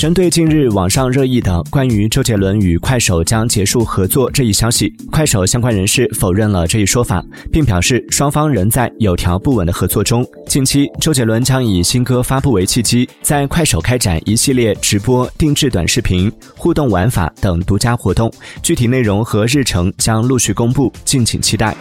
针对近日网上热议的关于周杰伦与快手将结束合作这一消息快手相关人士否认了这一说法并表示双方仍在有条不紊的合作中近期周杰伦将以新歌发布为契机在快手开展一系列直播定制短视频互动玩法等独家活动具体内容和日程将陆续公布敬请期待。